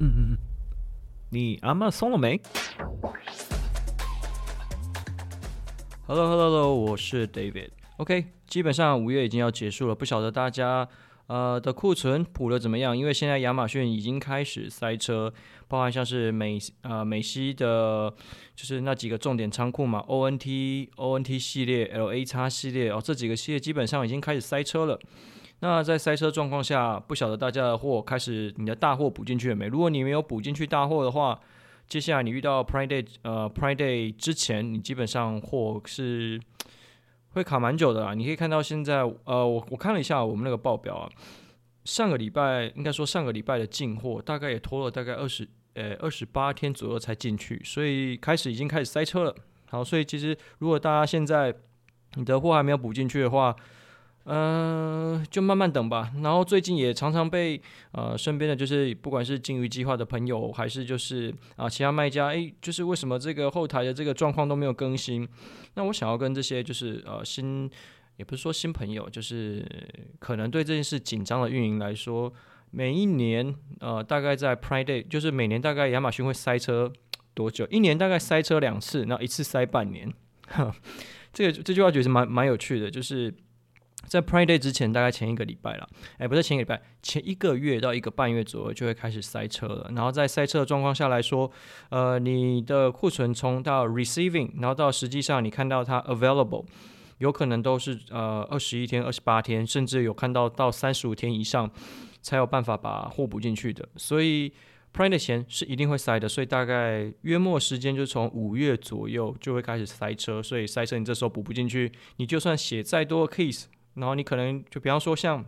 嗯嗯嗯，你阿妈松了没？Hello Hello Hello，我是 David。OK，基本上五月已经要结束了，不晓得大家呃的库存补的怎么样？因为现在亚马逊已经开始塞车，包含像是美呃美西的，就是那几个重点仓库嘛，ONT ONT 系列、LAX 系列哦，这几个系列基本上已经开始塞车了。那在塞车状况下，不晓得大家的货开始你的大货补进去了没？如果你没有补进去大货的话，接下来你遇到 Prime Day 呃 Prime Day 之前，你基本上货是会卡蛮久的啊。你可以看到现在呃，我我看了一下我们那个报表啊，上个礼拜应该说上个礼拜的进货大概也拖了大概二十呃二十八天左右才进去，所以开始已经开始塞车了。好，所以其实如果大家现在你的货还没有补进去的话，嗯、就慢慢等吧。然后最近也常常被呃身边的就是不管是鲸鱼计划的朋友，还是就是啊、其他卖家，诶，就是为什么这个后台的这个状况都没有更新？那我想要跟这些就是呃新，也不是说新朋友，就是可能对这件事紧张的运营来说，每一年呃大概在 Prime Day，就是每年大概亚马逊会塞车多久？一年大概塞车两次，然后一次塞半年。哈 这个这句话觉得蛮蛮有趣的，就是。在 Prime Day 之前，大概前一个礼拜了，哎，不是前一个礼拜，前一个月到一个半月左右就会开始塞车了。然后在塞车的状况下来说，呃，你的库存从到 receiving，然后到实际上你看到它 available，有可能都是呃二十一天、二十八天，甚至有看到到三十五天以上才有办法把货补进去的。所以 Prime Day 前是一定会塞的，所以大概约末时间就从五月左右就会开始塞车。所以塞车你这时候补不进去，你就算写再多的 case。然后你可能就比方说，像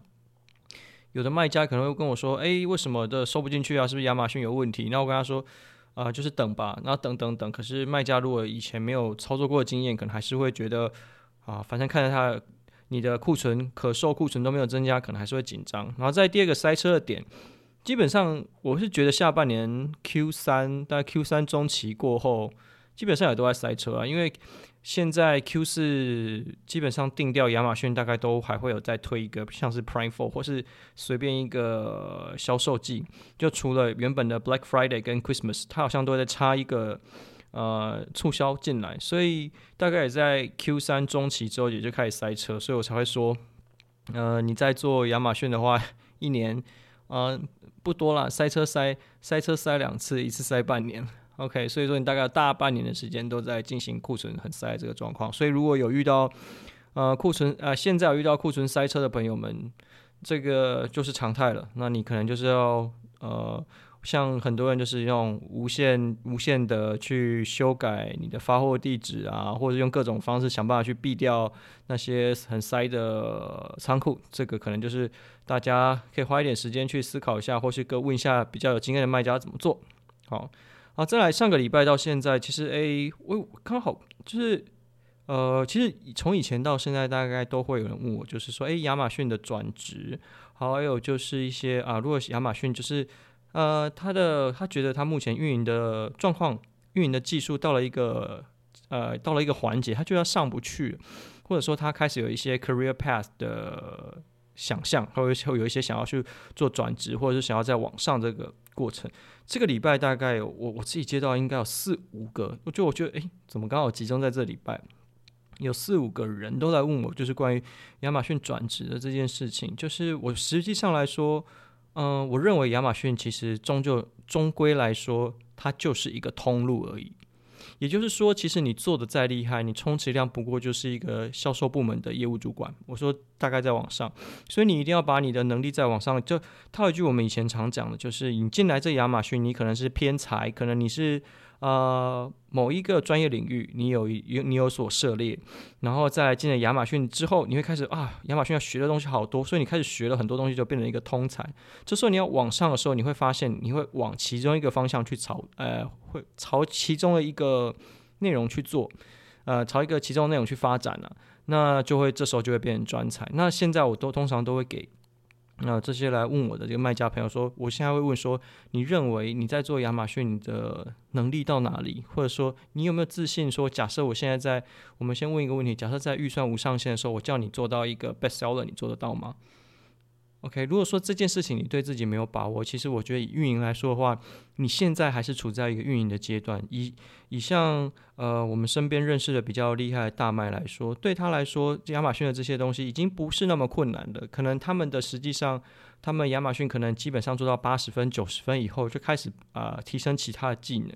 有的卖家可能会跟我说：“哎，为什么的收不进去啊？是不是亚马逊有问题？”那我跟他说：“啊、就是等吧。”然后等等等。可是卖家如果以前没有操作过的经验，可能还是会觉得啊，反正看着他你的库存可售库存都没有增加，可能还是会紧张。然后在第二个塞车的点，基本上我是觉得下半年 Q 三，大概 Q 三中期过后，基本上也都在塞车啊，因为。现在 Q 四基本上定调，亚马逊大概都还会有再推一个，像是 Prime Four 或是随便一个销售季，就除了原本的 Black Friday 跟 Christmas，它好像都会再插一个呃促销进来，所以大概也在 Q 三中期之后也就开始塞车，所以我才会说，呃，你在做亚马逊的话，一年呃不多啦，塞车塞塞车塞两次，一次塞半年。OK，所以说你大概大半年的时间都在进行库存很塞这个状况，所以如果有遇到呃库存呃现在有遇到库存塞车的朋友们，这个就是常态了。那你可能就是要呃像很多人就是用无限无限的去修改你的发货地址啊，或者用各种方式想办法去避掉那些很塞的仓库。这个可能就是大家可以花一点时间去思考一下，或是个问一下比较有经验的卖家怎么做好。好，再来上个礼拜到现在，其实诶，我刚好就是，呃，其实从以前到现在，大概都会有人问我，就是说，诶，亚马逊的转职，好还有就是一些啊，如果亚马逊就是，呃，他的他觉得他目前运营的状况、运营的技术到了一个，呃，到了一个环节，他就要上不去，或者说他开始有一些 career path 的想象，或者会有一些想要去做转职，或者是想要在网上这个过程。这个礼拜大概我我自己接到应该有四五个，我就我觉得诶，怎么刚好集中在这礼拜，有四五个人都来问我，就是关于亚马逊转职的这件事情。就是我实际上来说，嗯、我认为亚马逊其实终究终归来说，它就是一个通路而已。也就是说，其实你做的再厉害，你充其量不过就是一个销售部门的业务主管。我说大概在往上，所以你一定要把你的能力再往上。就套一句我们以前常讲的，就是你进来这亚马逊，你可能是偏财，可能你是。呃，某一个专业领域，你有有你有所涉猎，然后在进了亚马逊之后，你会开始啊，亚马逊要学的东西好多，所以你开始学了很多东西，就变成一个通才。这时候你要往上的时候，你会发现你会往其中一个方向去朝，呃，会朝其中的一个内容去做，呃，朝一个其中内容去发展了，那就会这时候就会变成专才。那现在我都通常都会给。那这些来问我的这个卖家朋友说，我现在会问说，你认为你在做亚马逊，你的能力到哪里？或者说，你有没有自信说，假设我现在在，我们先问一个问题，假设在预算无上限的时候，我叫你做到一个 best seller，你做得到吗？OK，如果说这件事情你对自己没有把握，其实我觉得以运营来说的话，你现在还是处在一个运营的阶段。以以像呃我们身边认识的比较厉害的大麦来说，对他来说，亚马逊的这些东西已经不是那么困难的。可能他们的实际上，他们亚马逊可能基本上做到八十分、九十分以后，就开始啊、提升其他的技能。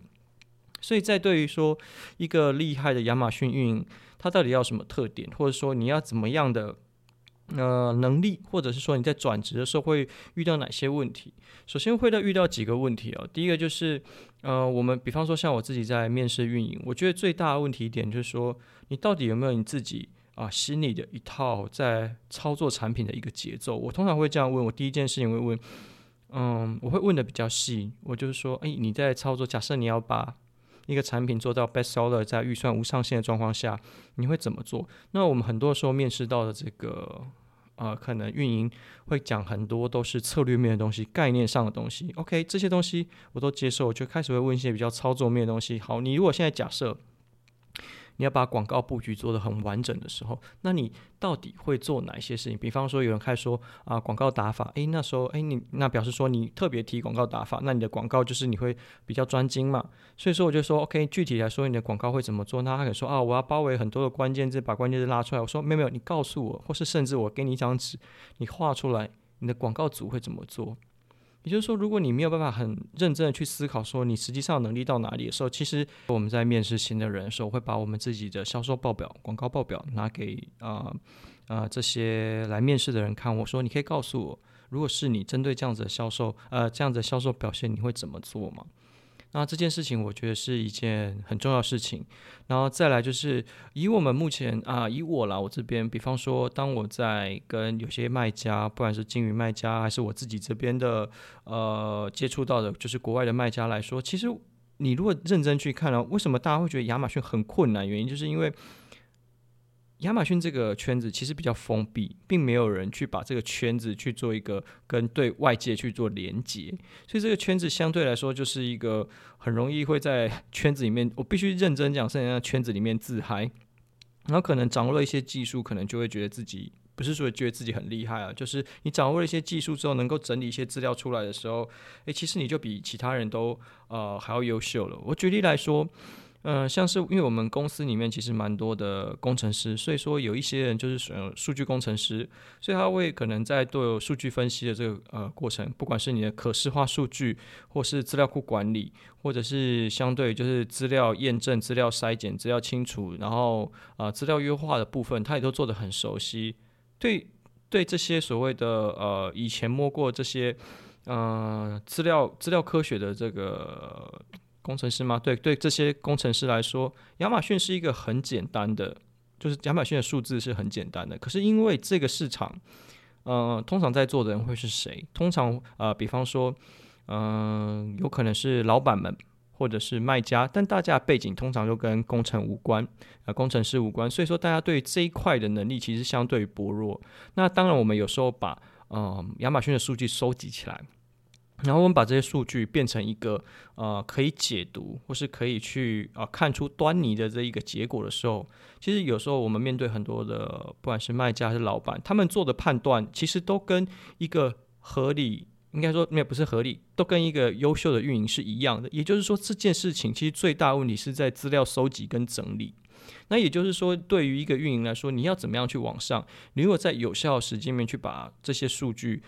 所以在对于说一个厉害的亚马逊运营，它到底要什么特点，或者说你要怎么样的？呃，能力，或者是说你在转职的时候会遇到哪些问题？首先会到遇到几个问题哦。第一个就是，呃，我们比方说像我自己在面试运营，我觉得最大的问题点就是说，你到底有没有你自己啊、心里的一套在操作产品的一个节奏？我通常会这样问，我第一件事情会问，嗯，我会问的比较细，我就是说，诶，你在操作，假设你要把一个产品做到 best seller，在预算无上限的状况下，你会怎么做？那我们很多时候面试到的这个，呃，可能运营会讲很多都是策略面的东西、概念上的东西。OK，这些东西我都接受，就开始会问一些比较操作面的东西。好，你如果现在假设。你要把广告布局做得很完整的时候，那你到底会做哪些事情？比方说，有人开始说啊，广告打法，诶，那时候，诶，你那表示说你特别提广告打法，那你的广告就是你会比较专精嘛？所以说，我就说，OK，具体来说，你的广告会怎么做？那他可以说啊，我要包围很多的关键字，把关键字拉出来。我说没有没有，你告诉我，或是甚至我给你一张纸，你画出来，你的广告组会怎么做？也就是说，如果你没有办法很认真的去思考，说你实际上能力到哪里的时候，其实我们在面试新的人的时候，会把我们自己的销售报表、广告报表拿给啊啊、这些来面试的人看。我说，你可以告诉我，如果是你针对这样子的销售，呃，这样子的销售表现，你会怎么做吗？那这件事情，我觉得是一件很重要的事情。然后再来就是，以我们目前啊，以我啦，我这边，比方说，当我在跟有些卖家，不管是金鱼卖家，还是我自己这边的呃接触到的，就是国外的卖家来说，其实你如果认真去看了，为什么大家会觉得亚马逊很困难？原因就是因为。亚马逊这个圈子其实比较封闭，并没有人去把这个圈子去做一个跟对外界去做连接，所以这个圈子相对来说就是一个很容易会在圈子里面，我必须认真讲，甚至在圈子里面自嗨，然后可能掌握了一些技术，可能就会觉得自己不是说觉得自己很厉害啊，就是你掌握了一些技术之后，能够整理一些资料出来的时候，诶，其实你就比其他人都呃还要优秀了。我举例来说。嗯、像是因为我们公司里面其实蛮多的工程师，所以说有一些人就是选数据工程师，所以他会可能在做数据分析的这个呃过程，不管是你的可视化数据，或是资料库管理，或者是相对就是资料验证、资料筛检、资料清除，然后啊、资料优化的部分，他也都做得很熟悉。对对，这些所谓的呃以前摸过这些呃资料资料科学的这个。工程师吗？对对，这些工程师来说，亚马逊是一个很简单的，就是亚马逊的数字是很简单的。可是因为这个市场，呃，通常在座的人会是谁？通常呃，比方说，嗯、有可能是老板们或者是卖家，但大家背景通常都跟工程无关，呃，工程师无关，所以说大家对这一块的能力其实相对薄弱。那当然，我们有时候把呃亚马逊的数据收集起来。然后我们把这些数据变成一个呃可以解读或是可以去啊、呃、看出端倪的这一个结果的时候，其实有时候我们面对很多的不管是卖家还是老板，他们做的判断其实都跟一个合理，应该说没有不是合理，都跟一个优秀的运营是一样的。也就是说，这件事情其实最大问题是在资料收集跟整理。那也就是说，对于一个运营来说，你要怎么样去往上？你如果在有效的时间面去把这些数据。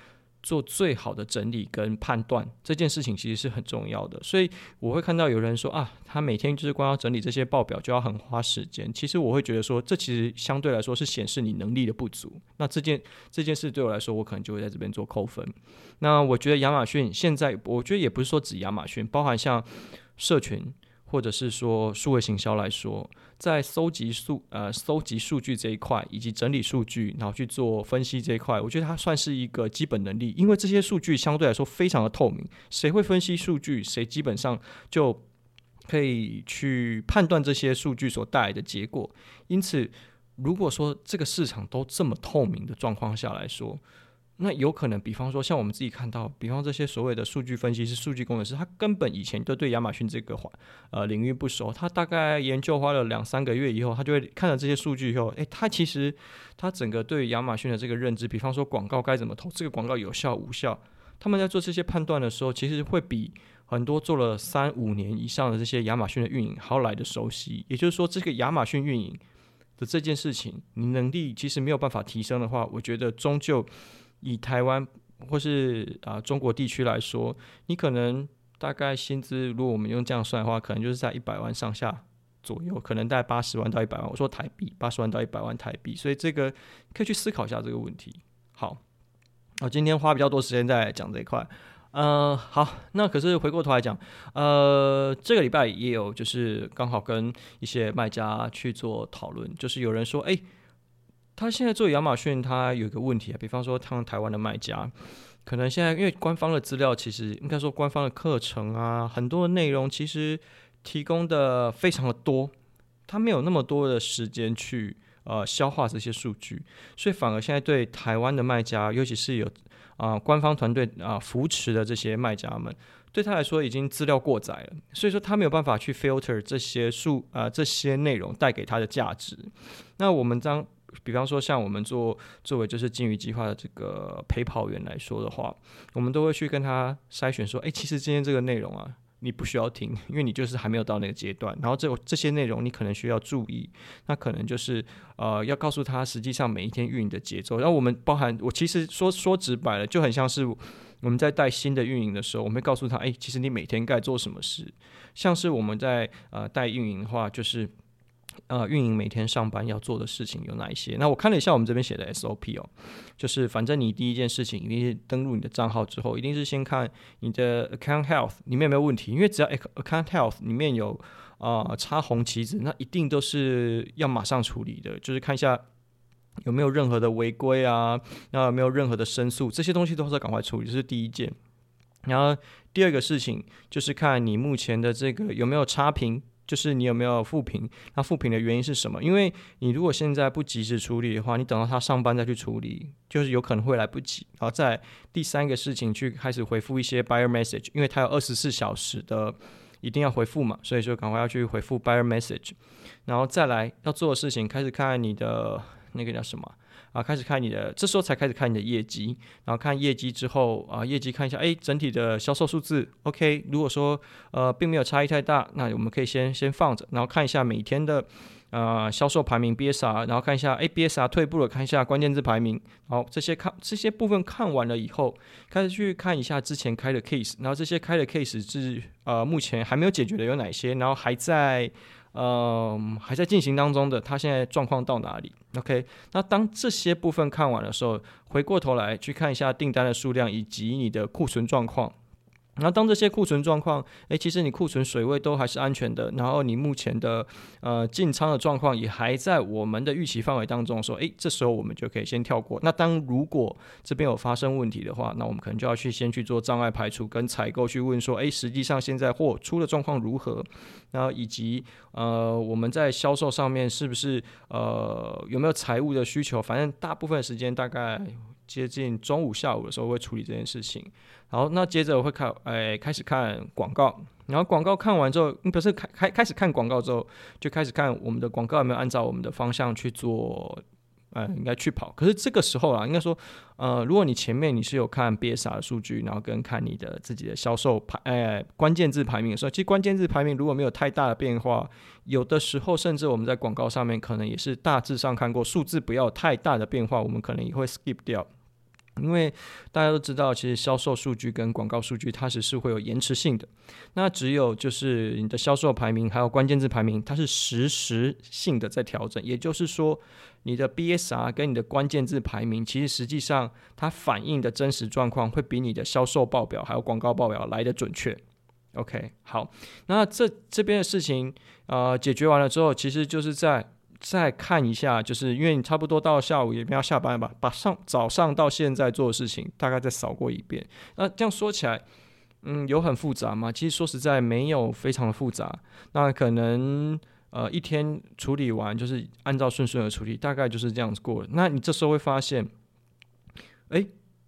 做最好的整理跟判断，这件事情其实是很重要的。所以我会看到有人说啊，他每天就是光要整理这些报表就要很花时间。其实我会觉得说，这其实相对来说是显示你能力的不足。那这件这件事对我来说，我可能就会在这边做扣分。那我觉得亚马逊现在，我觉得也不是说指亚马逊，包含像社群。或者是说数位行销来说，在搜集数呃搜集数据这一块，以及整理数据，然后去做分析这一块，我觉得它算是一个基本能力，因为这些数据相对来说非常的透明，谁会分析数据，谁基本上就可以去判断这些数据所带来的结果。因此，如果说这个市场都这么透明的状况下来说，那有可能，比方说像我们自己看到，比方这些所谓的数据分析师、数据工程师，他根本以前都对亚马逊这个环呃领域不熟，他大概研究花了两三个月以后，他就会看了这些数据以后，诶，他其实他整个对亚马逊的这个认知，比方说广告该怎么投，这个广告有效无效，他们在做这些判断的时候，其实会比很多做了三五年以上的这些亚马逊的运营还要来的熟悉。也就是说，这个亚马逊运营的这件事情，你能力其实没有办法提升的话，我觉得终究。以台湾或是啊中国地区来说，你可能大概薪资，如果我们用这样算的话，可能就是在一百万上下左右，可能大概八十万到一百万。我说台币，八十万到一百万台币，所以这个可以去思考一下这个问题。好，我今天花比较多时间在讲这一块。呃，好，那可是回过头来讲，呃，这个礼拜也有就是刚好跟一些卖家去做讨论，就是有人说，哎。他现在做亚马逊，他有一个问题啊，比方说他们台湾的卖家，可能现在因为官方的资料，其实应该说官方的课程啊，很多的内容其实提供的非常的多，他没有那么多的时间去呃消化这些数据，所以反而现在对台湾的卖家，尤其是有啊、官方团队啊、扶持的这些卖家们，对他来说已经资料过载了，所以说他没有办法去 filter 这些数啊、这些内容带给他的价值。那我们将比方说，像我们做作为就是金鱼计划的这个陪跑员来说的话，我们都会去跟他筛选说，哎，其实今天这个内容啊，你不需要听，因为你就是还没有到那个阶段。然后这这些内容你可能需要注意，那可能就是呃要告诉他实际上每一天运营的节奏。然后我们包含我其实说说直白了，就很像是我们在带新的运营的时候，我们会告诉他，哎，其实你每天该做什么事。像是我们在呃带运营的话，就是。呃，运营每天上班要做的事情有哪一些？那我看了一下我们这边写的 SOP 哦，就是反正你第一件事情一定是登录你的账号之后，一定是先看你的 Account Health 里面有没有问题，因为只要 Account Health 里面有啊、插红旗子，那一定都是要马上处理的，就是看一下有没有任何的违规啊，那有没有任何的申诉，这些东西都是要赶快处理，这是第一件。然后第二个事情就是看你目前的这个有没有差评。就是你有没有复评？那复评的原因是什么？因为你如果现在不及时处理的话，你等到他上班再去处理，就是有可能会来不及。然后再第三个事情去开始回复一些 buyer message，因为他有二十四小时的一定要回复嘛，所以说赶快要去回复 buyer message。然后再来要做的事情，开始看你的那个叫什么？啊，开始看你的，这时候才开始看你的业绩，然后看业绩之后啊，业绩看一下，哎，整体的销售数字，OK。如果说呃并没有差异太大，那我们可以先先放着，然后看一下每天的呃销售排名 BSR，然后看一下哎 BSR 退步了，看一下关键字排名，好，这些看这些部分看完了以后，开始去看一下之前开的 case，然后这些开的 case 是呃目前还没有解决的有哪些，然后还在。嗯，还在进行当中的，他现在状况到哪里？OK，那当这些部分看完的时候，回过头来去看一下订单的数量以及你的库存状况。那当这些库存状况，诶，其实你库存水位都还是安全的，然后你目前的呃进仓的状况也还在我们的预期范围当中，说，诶，这时候我们就可以先跳过。那当如果这边有发生问题的话，那我们可能就要去先去做障碍排除，跟采购去问说，诶，实际上现在货出的状况如何？然后以及呃我们在销售上面是不是呃有没有财务的需求？反正大部分时间大概。接近中午、下午的时候会处理这件事情，然后那接着我会看，哎，开始看广告，然后广告看完之后，不是开开开始看广告之后，就开始看我们的广告有没有按照我们的方向去做，呃，应该去跑。可是这个时候啊，应该说，呃，如果你前面你是有看 BSR 的数据，然后跟看你的自己的销售排，哎，关键字排名的时候，其实关键字排名如果没有太大的变化，有的时候甚至我们在广告上面可能也是大致上看过数字不要太大的变化，我们可能也会 skip 掉。因为大家都知道，其实销售数据跟广告数据它是是会有延迟性的。那只有就是你的销售排名还有关键字排名，它是实时性的在调整。也就是说，你的 BSR 跟你的关键字排名，其实实际上它反映的真实状况会比你的销售报表还有广告报表来得准确。OK，好，那这这边的事情呃解决完了之后，其实就是在。再看一下，就是因为你差不多到下午也要下班吧，把上早上到现在做的事情大概再扫过一遍。那这样说起来，嗯，有很复杂吗？其实说实在没有非常的复杂。那可能呃一天处理完就是按照顺顺的处理，大概就是这样子过了。那你这时候会发现，哎，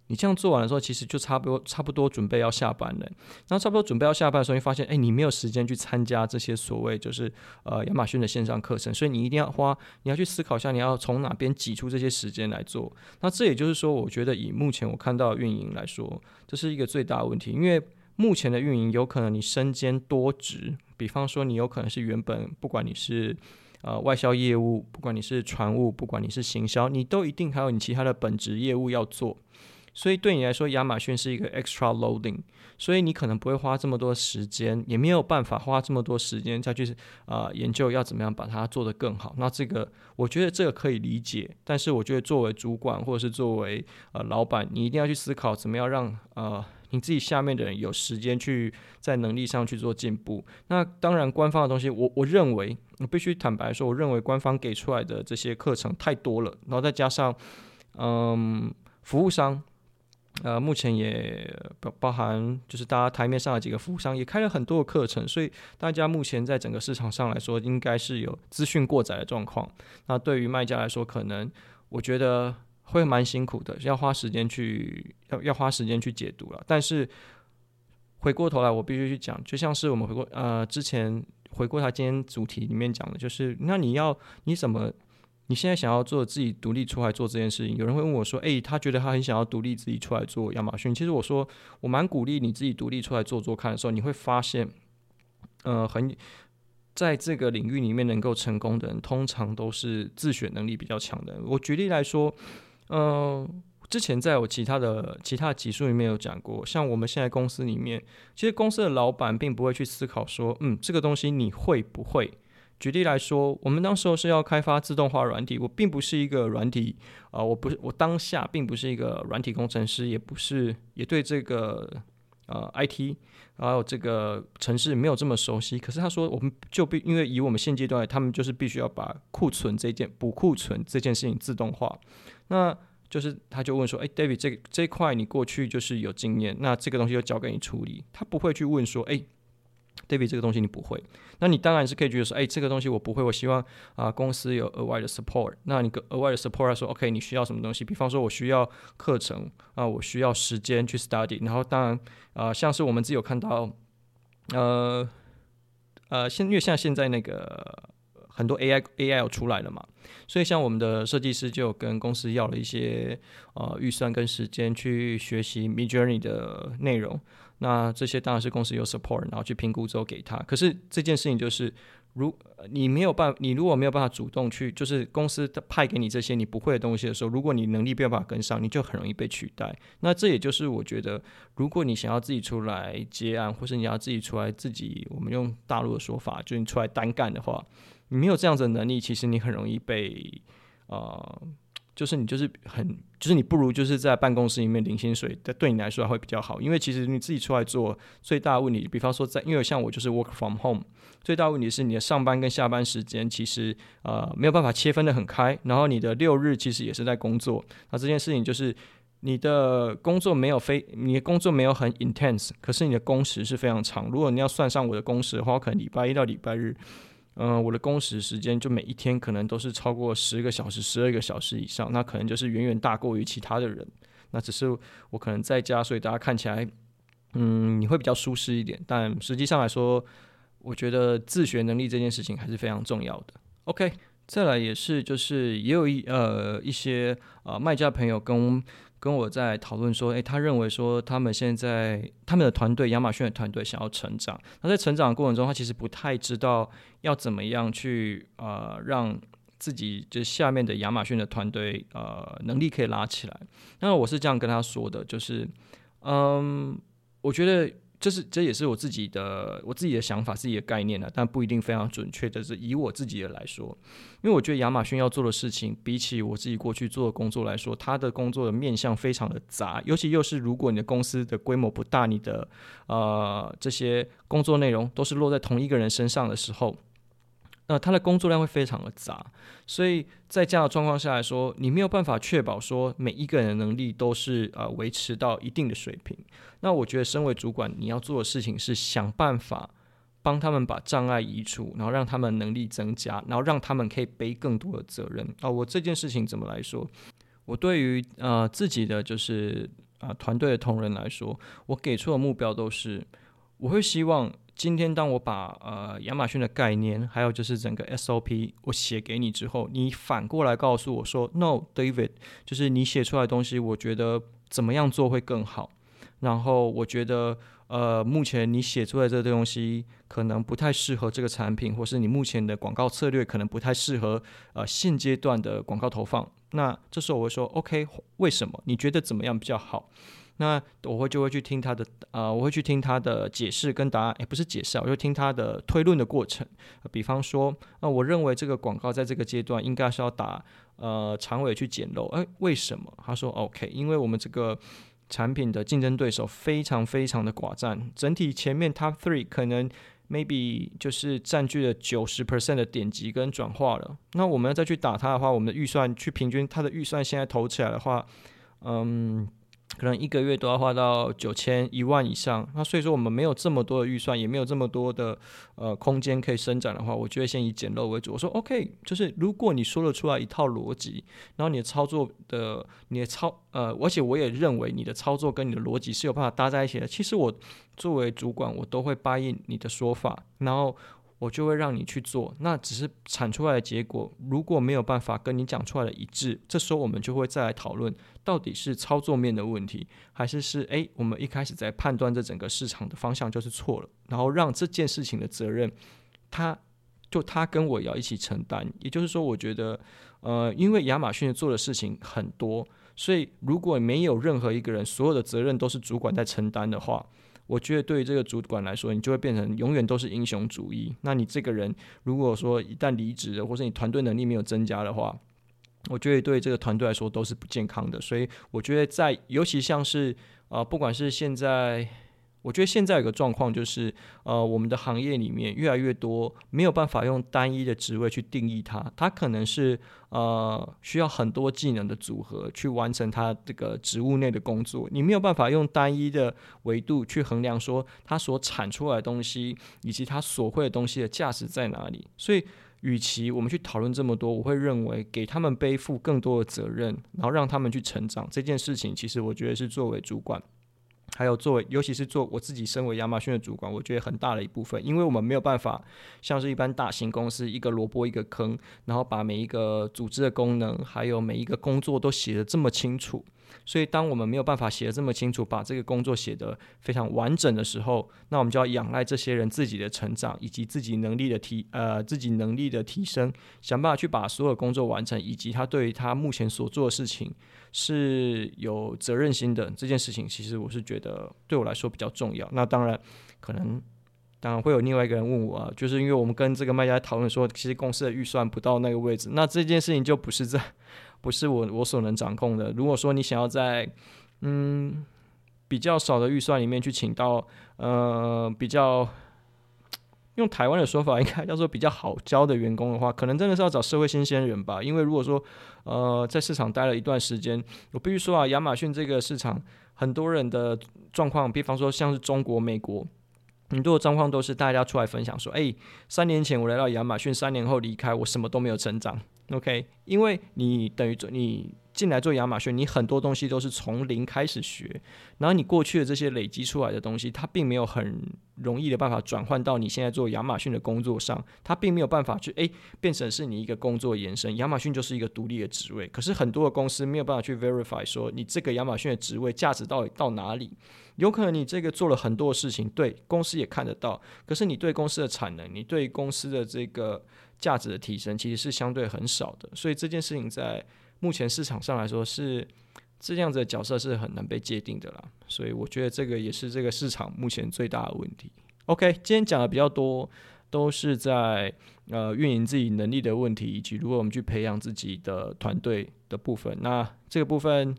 你这样做完的时候，其实就差不多差不多准备要下班了。然后差不多准备要下班的时候，你发现，哎，你没有时间去参加这些所谓就是呃亚马逊的线上课程，所以你一定要花，你要去思考一下，你要从哪边挤出这些时间来做。那这也就是说，我觉得以目前我看到的运营来说，这是一个最大的问题，因为目前的运营有可能你身兼多职，比方说你有可能是原本不管你是。呃，外销业务，不管你是船务，不管你是行销，你都一定还有你其他的本职业务要做。所以对你来说，亚马逊是一个 extra loading，所以你可能不会花这么多时间，也没有办法花这么多时间再去啊、研究要怎么样把它做得更好。那这个，我觉得这个可以理解，但是我觉得作为主管或者是作为呃老板，你一定要去思考怎么样让呃。你自己下面的人有时间去在能力上去做进步。那当然，官方的东西，我我认为我必须坦白说，我认为官方给出来的这些课程太多了。然后再加上，嗯，服务商，呃，目前也包包含就是大家台面上的几个服务商也开了很多的课程，所以大家目前在整个市场上来说，应该是有资讯过载的状况。那对于卖家来说，可能我觉得。会蛮辛苦的，要花时间去要要花时间去解读了。但是回过头来，我必须去讲，就像是我们回过呃之前回过他今天主题里面讲的，就是那你要你怎么你现在想要做自己独立出来做这件事情？有人会问我说：“诶，他觉得他很想要独立自己出来做亚马逊。”其实我说我蛮鼓励你自己独立出来做做看的时候，你会发现，呃，很在这个领域里面能够成功的人，通常都是自学能力比较强的。我举例来说。嗯、呃，之前在我其他的其他的集数里面有讲过，像我们现在公司里面，其实公司的老板并不会去思考说，嗯，这个东西你会不会？举例来说，我们当时候是要开发自动化软体，我并不是一个软体，啊、我不是我当下并不是一个软体工程师，也不是也对这个呃 IT 还有这个城市没有这么熟悉。可是他说，我们就必因为以我们现阶段，他们就是必须要把库存这件补库存这件事情自动化。那就是，他就问说：“哎，David，这这块你过去就是有经验，那这个东西就交给你处理。”他不会去问说：“哎，David，这个东西你不会。”那你当然是可以觉得说：“哎，这个东西我不会，我希望啊、公司有额外的 support。”那你额外的 support 说：“OK，你需要什么东西？比方说我需要课程啊、我需要时间去 study。然后当然啊、像是我们自己有看到，呃呃，现因为像现在那个。很多 AI AI 出来了嘛，所以像我们的设计师就跟公司要了一些呃预算跟时间去学习 Midjourney 的内容。那这些当然是公司有 support，然后去评估之后给他。可是这件事情就是，如你没有办法，你如果没有办法主动去，就是公司派给你这些你不会的东西的时候，如果你能力没有办法跟上，你就很容易被取代。那这也就是我觉得，如果你想要自己出来接案，或是你要自己出来自己，我们用大陆的说法，就是你出来单干的话。你没有这样子的能力，其实你很容易被，呃，就是你就是很，就是你不如就是在办公室里面领薪水，但对你来说还会比较好，因为其实你自己出来做最大的问题，比方说在，因为像我就是 work from home，最大问题是你的上班跟下班时间其实呃没有办法切分得很开，然后你的六日其实也是在工作，那这件事情就是你的工作没有非，你的工作没有很 intense，可是你的工时是非常长，如果你要算上我的工时的话，我可能礼拜一到礼拜日。嗯、我的工时时间就每一天可能都是超过十个小时、十二个小时以上，那可能就是远远大过于其他的人。那只是我可能在家，所以大家看起来，嗯，你会比较舒适一点。但实际上来说，我觉得自学能力这件事情还是非常重要的。OK，再来也是就是也有一呃一些呃卖家朋友跟。跟我在讨论说，诶，他认为说他们现在他们的团队，亚马逊的团队想要成长，那在成长的过程中，他其实不太知道要怎么样去呃让自己就下面的亚马逊的团队呃能力可以拉起来。那我是这样跟他说的，就是嗯，我觉得。这是这也是我自己的我自己的想法，自己的概念啊，但不一定非常准确的是以我自己的来说，因为我觉得亚马逊要做的事情，比起我自己过去做的工作来说，他的工作的面向非常的杂，尤其又是如果你的公司的规模不大，你的呃这些工作内容都是落在同一个人身上的时候。那他的工作量会非常的杂，所以在这样的状况下来说，你没有办法确保说每一个人的能力都是呃维持到一定的水平。那我觉得，身为主管，你要做的事情是想办法帮他们把障碍移除，然后让他们能力增加，然后让他们可以背更多的责任。啊，我这件事情怎么来说？我对于呃自己的就是啊团队的同仁来说，我给出的目标都是，我会希望今天当我把呃亚马逊的概念，还有就是整个 SOP 我写给你之后，你反过来告诉我说，No，David，就是你写出来的东西，我觉得怎么样做会更好，然后我觉得。呃，目前你写出来这个东西可能不太适合这个产品，或是你目前的广告策略可能不太适合呃现阶段的广告投放。那这时候我会说，OK，为什么？你觉得怎么样比较好？那我会就会去听他的，呃，我会去听他的解释跟答案，也不是解释啊，我就听他的推论的过程。比方说，那、我认为这个广告在这个阶段应该是要打呃长尾去捡漏，哎，为什么？他说 OK，因为我们这个。产品的竞争对手非常非常的寡占，整体前面 top three 可能 maybe 就是占据了九十 percent 的点击跟转化了。那我们要再去打它的话，我们的预算去平均它的预算现在投起来的话，嗯。可能一个月都要花到九千一万以上，那所以说我们没有这么多的预算，也没有这么多的呃空间可以伸展的话，我觉得先以简陋为主。我说 OK，就是如果你说得出来一套逻辑，然后你的操作的你的操呃，而且我也认为你的操作跟你的逻辑是有办法搭在一起的。其实我作为主管，我都会答应你的说法，然后。我就会让你去做，那只是产出来的结果，如果没有办法跟你讲出来的一致，这时候我们就会再来讨论，到底是操作面的问题，还是是诶，我们一开始在判断这整个市场的方向就是错了，然后让这件事情的责任，他就他跟我要一起承担。也就是说，我觉得，呃，因为亚马逊做的事情很多，所以如果没有任何一个人所有的责任都是主管在承担的话。我觉得对于这个主管来说，你就会变成永远都是英雄主义。那你这个人如果说一旦离职，或者你团队能力没有增加的话，我觉得对这个团队来说都是不健康的。所以我觉得在尤其像是啊、不管是现在。我觉得现在有个状况就是，呃，我们的行业里面越来越多没有办法用单一的职位去定义它，它可能是呃需要很多技能的组合去完成它这个职务内的工作。你没有办法用单一的维度去衡量说它所产出来的东西以及它所会的东西的价值在哪里。所以，与其我们去讨论这么多，我会认为给他们背负更多的责任，然后让他们去成长这件事情，其实我觉得是作为主管。还有作为，尤其是做我自己身为亚马逊的主管，我觉得很大的一部分，因为我们没有办法像是一般大型公司一个萝卜一个坑，然后把每一个组织的功能，还有每一个工作都写的这么清楚。所以，当我们没有办法写得这么清楚，把这个工作写得非常完整的时候，那我们就要仰赖这些人自己的成长，以及自己能力的提呃自己能力的提升，想办法去把所有工作完成，以及他对于他目前所做的事情是有责任心的这件事情，其实我是觉得对我来说比较重要。那当然，可能当然会有另外一个人问我啊，就是因为我们跟这个卖家讨论说，其实公司的预算不到那个位置，那这件事情就不是在。不是我我所能掌控的。如果说你想要在嗯比较少的预算里面去请到呃比较用台湾的说法应该叫做比较好教的员工的话，可能真的是要找社会新鲜人吧。因为如果说呃在市场待了一段时间，我必须说啊，亚马逊这个市场很多人的状况，比方说像是中国、美国，很多的状况都是大家出来分享说，哎，三年前我来到亚马逊，三年后离开，我什么都没有成长。OK，因为你等于做你进来做亚马逊，你很多东西都是从零开始学，然后你过去的这些累积出来的东西，它并没有很容易的办法转换到你现在做亚马逊的工作上，它并没有办法去诶变成是你一个工作延伸。亚马逊就是一个独立的职位，可是很多的公司没有办法去 verify 说你这个亚马逊的职位价值到底到哪里？有可能你这个做了很多的事情，对公司也看得到，可是你对公司的产能，你对公司的这个。价值的提升其实是相对很少的，所以这件事情在目前市场上来说是这样子的角色是很难被界定的啦。所以我觉得这个也是这个市场目前最大的问题。OK，今天讲的比较多都是在呃运营自己能力的问题，以及如果我们去培养自己的团队的部分。那这个部分。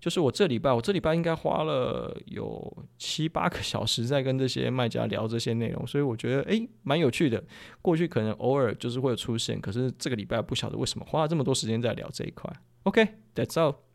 就是我这礼拜，我这礼拜应该花了有七八个小时在跟这些卖家聊这些内容，所以我觉得诶蛮有趣的。过去可能偶尔就是会有出现，可是这个礼拜不晓得为什么花了这么多时间在聊这一块。OK，that's all。